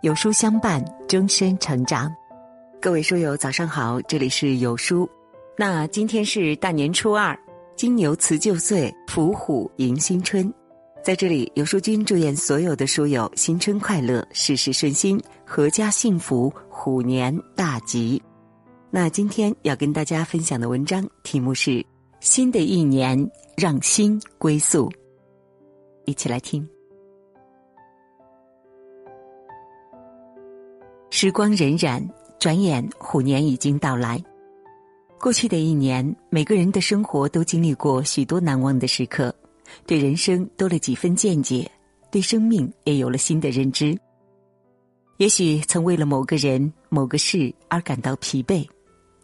有书相伴，终身成长。各位书友，早上好，这里是有书。那今天是大年初二，金牛辞旧岁，伏虎迎新春。在这里，有书君祝愿所有的书友新春快乐，事事顺心，阖家幸福，虎年大吉。那今天要跟大家分享的文章题目是《新的一年让心归宿》，一起来听。时光荏苒，转眼虎年已经到来。过去的一年，每个人的生活都经历过许多难忘的时刻，对人生多了几分见解，对生命也有了新的认知。也许曾为了某个人、某个事而感到疲惫，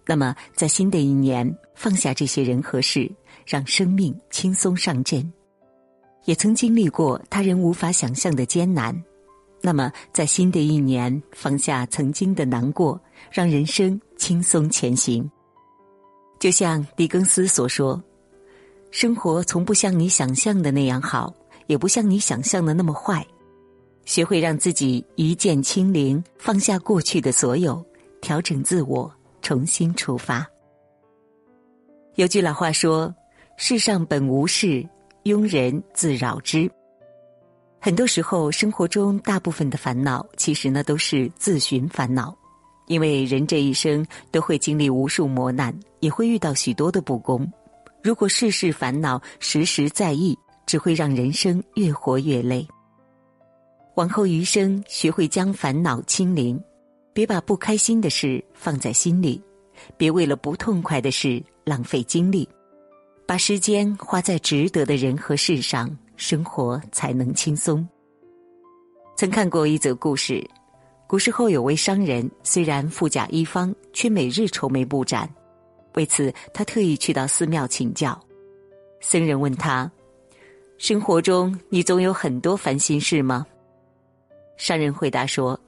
那么在新的一年，放下这些人和事，让生命轻松上阵。也曾经历过他人无法想象的艰难。那么，在新的一年，放下曾经的难过，让人生轻松前行。就像狄更斯所说：“生活从不像你想象的那样好，也不像你想象的那么坏。学会让自己一键清零，放下过去的所有，调整自我，重新出发。”有句老话说：“世上本无事，庸人自扰之。”很多时候，生活中大部分的烦恼，其实呢都是自寻烦恼。因为人这一生都会经历无数磨难，也会遇到许多的不公。如果事事烦恼，时时在意，只会让人生越活越累。往后余生，学会将烦恼清零，别把不开心的事放在心里，别为了不痛快的事浪费精力，把时间花在值得的人和事上。生活才能轻松。曾看过一则故事，古时候有位商人，虽然富甲一方，却每日愁眉不展。为此，他特意去到寺庙请教。僧人问他：“生活中你总有很多烦心事吗？”商人回答说：“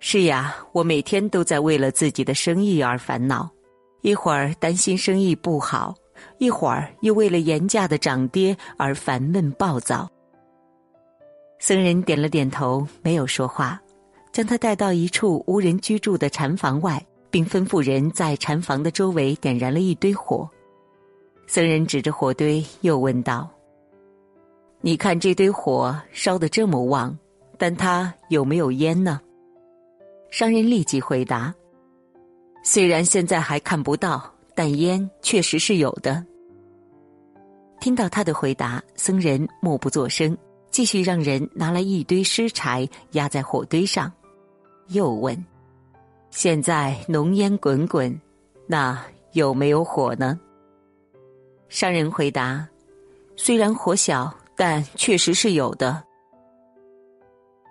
是呀，我每天都在为了自己的生意而烦恼，一会儿担心生意不好。”一会儿又为了盐价的涨跌而烦闷暴躁。僧人点了点头，没有说话，将他带到一处无人居住的禅房外，并吩咐人在禅房的周围点燃了一堆火。僧人指着火堆，又问道：“你看这堆火烧得这么旺，但它有没有烟呢？”商人立即回答：“虽然现在还看不到。”但烟确实是有的。听到他的回答，僧人默不作声，继续让人拿来一堆湿柴压在火堆上，又问：“现在浓烟滚滚，那有没有火呢？”商人回答：“虽然火小，但确实是有的。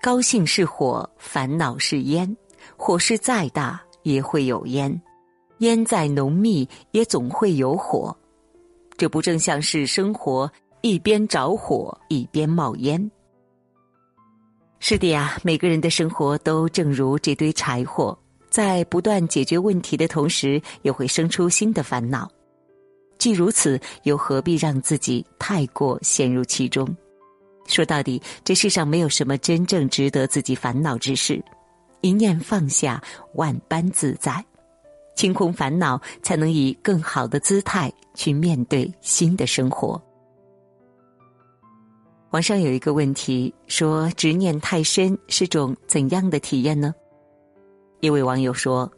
高兴是火，烦恼是烟，火势再大也会有烟。”烟再浓密，也总会有火，这不正像是生活一边着火一边冒烟？是的呀，每个人的生活都正如这堆柴火，在不断解决问题的同时，又会生出新的烦恼。既如此，又何必让自己太过陷入其中？说到底，这世上没有什么真正值得自己烦恼之事，一念放下，万般自在。清空烦恼，才能以更好的姿态去面对新的生活。网上有一个问题说：“执念太深是种怎样的体验呢？”一位网友说：“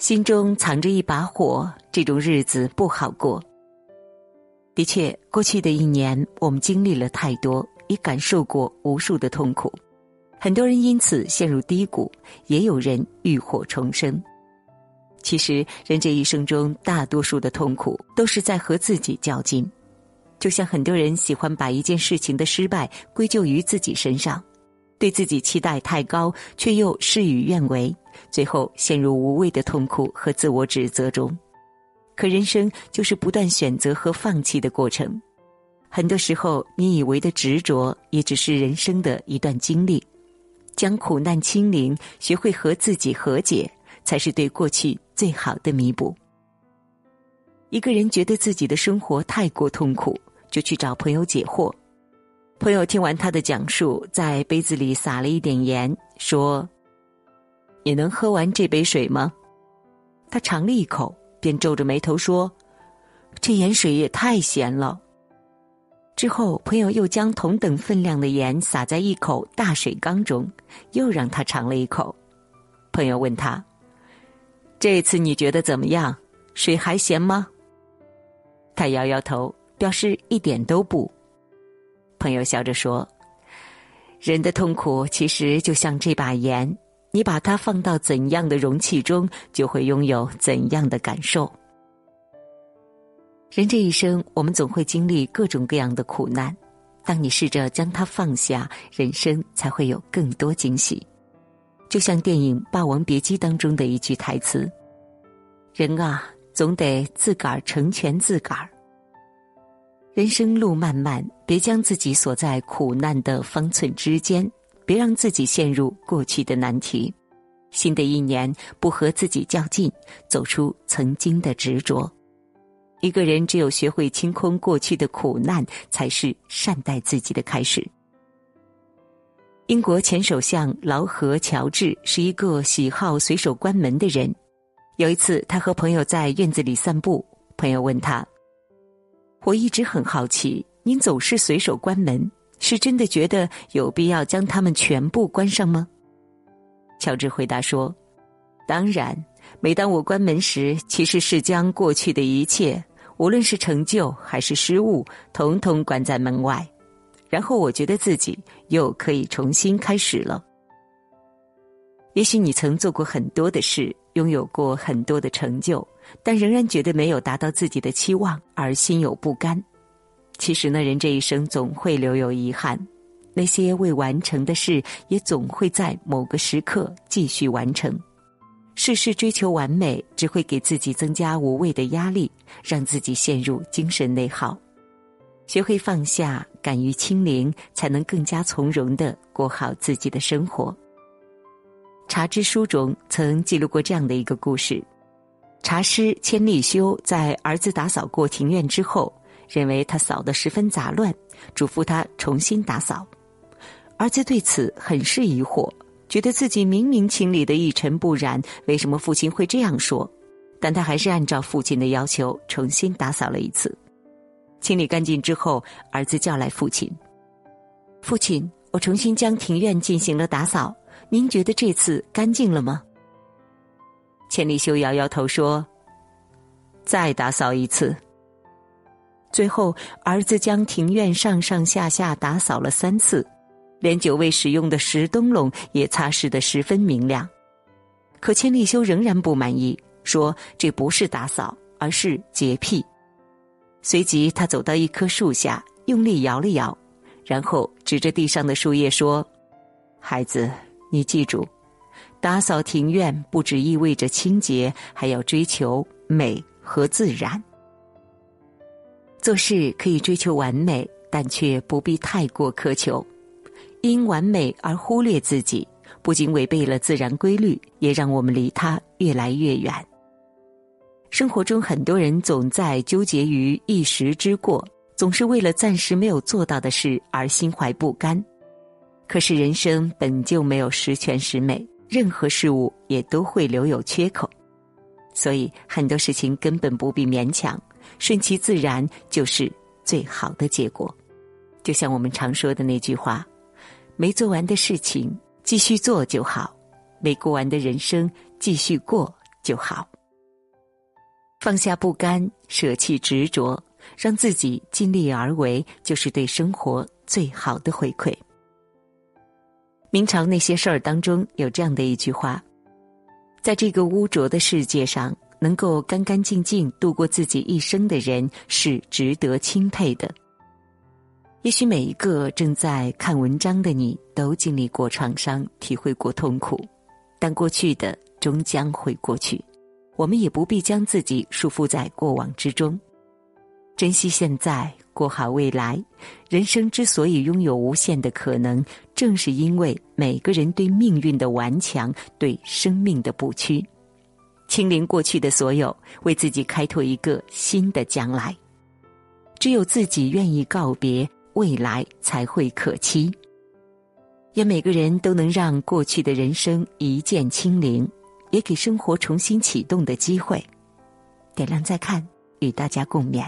心中藏着一把火，这种日子不好过。”的确，过去的一年，我们经历了太多，也感受过无数的痛苦。很多人因此陷入低谷，也有人浴火重生。其实，人这一生中大多数的痛苦都是在和自己较劲，就像很多人喜欢把一件事情的失败归咎于自己身上，对自己期待太高，却又事与愿违，最后陷入无谓的痛苦和自我指责中。可人生就是不断选择和放弃的过程，很多时候你以为的执着，也只是人生的一段经历。将苦难清零，学会和自己和解。才是对过去最好的弥补。一个人觉得自己的生活太过痛苦，就去找朋友解惑。朋友听完他的讲述，在杯子里撒了一点盐，说：“你能喝完这杯水吗？”他尝了一口，便皱着眉头说：“这盐水也太咸了。”之后，朋友又将同等分量的盐撒在一口大水缸中，又让他尝了一口。朋友问他：“这次你觉得怎么样？水还咸吗？”他摇摇头，表示一点都不。朋友笑着说：“人的痛苦其实就像这把盐，你把它放到怎样的容器中，就会拥有怎样的感受。人这一生，我们总会经历各种各样的苦难。当你试着将它放下，人生才会有更多惊喜。就像电影《霸王别姬》当中的一句台词：‘人啊，总得自个儿成全自个儿。’”人生路漫漫，别将自己锁在苦难的方寸之间，别让自己陷入过去的难题。新的一年，不和自己较劲，走出曾经的执着。一个人只有学会清空过去的苦难，才是善待自己的开始。英国前首相劳合乔治是一个喜好随手关门的人。有一次，他和朋友在院子里散步，朋友问他。我一直很好奇，您总是随手关门，是真的觉得有必要将它们全部关上吗？乔治回答说：“当然，每当我关门时，其实是将过去的一切，无论是成就还是失误，统统关在门外。然后我觉得自己又可以重新开始了。也许你曾做过很多的事，拥有过很多的成就。”但仍然觉得没有达到自己的期望而心有不甘。其实呢，人这一生总会留有遗憾，那些未完成的事也总会在某个时刻继续完成。事事追求完美，只会给自己增加无谓的压力，让自己陷入精神内耗。学会放下，敢于清零，才能更加从容的过好自己的生活。茶之书中曾记录过这样的一个故事。茶师千利休在儿子打扫过庭院之后，认为他扫得十分杂乱，嘱咐他重新打扫。儿子对此很是疑惑，觉得自己明明清理的一尘不染，为什么父亲会这样说？但他还是按照父亲的要求重新打扫了一次。清理干净之后，儿子叫来父亲：“父亲，我重新将庭院进行了打扫，您觉得这次干净了吗？”千里修摇摇头说：“再打扫一次。”最后，儿子将庭院上上下下打扫了三次，连久未使用的石灯笼也擦拭得十分明亮。可千里修仍然不满意，说：“这不是打扫，而是洁癖。”随即，他走到一棵树下，用力摇了摇，然后指着地上的树叶说：“孩子，你记住。”打扫庭院不只意味着清洁，还要追求美和自然。做事可以追求完美，但却不必太过苛求。因完美而忽略自己，不仅违背了自然规律，也让我们离它越来越远。生活中，很多人总在纠结于一时之过，总是为了暂时没有做到的事而心怀不甘。可是，人生本就没有十全十美。任何事物也都会留有缺口，所以很多事情根本不必勉强，顺其自然就是最好的结果。就像我们常说的那句话：“没做完的事情继续做就好，没过完的人生继续过就好。”放下不甘，舍弃执着，让自己尽力而为，就是对生活最好的回馈。明朝那些事儿当中有这样的一句话：“在这个污浊的世界上，能够干干净净度过自己一生的人是值得钦佩的。”也许每一个正在看文章的你都经历过创伤，体会过痛苦，但过去的终将会过去，我们也不必将自己束缚在过往之中，珍惜现在。过好未来，人生之所以拥有无限的可能，正是因为每个人对命运的顽强，对生命的不屈。清零过去的所有，为自己开拓一个新的将来。只有自己愿意告别，未来才会可期。愿每个人都能让过去的人生一键清零，也给生活重新启动的机会。点亮再看，与大家共勉。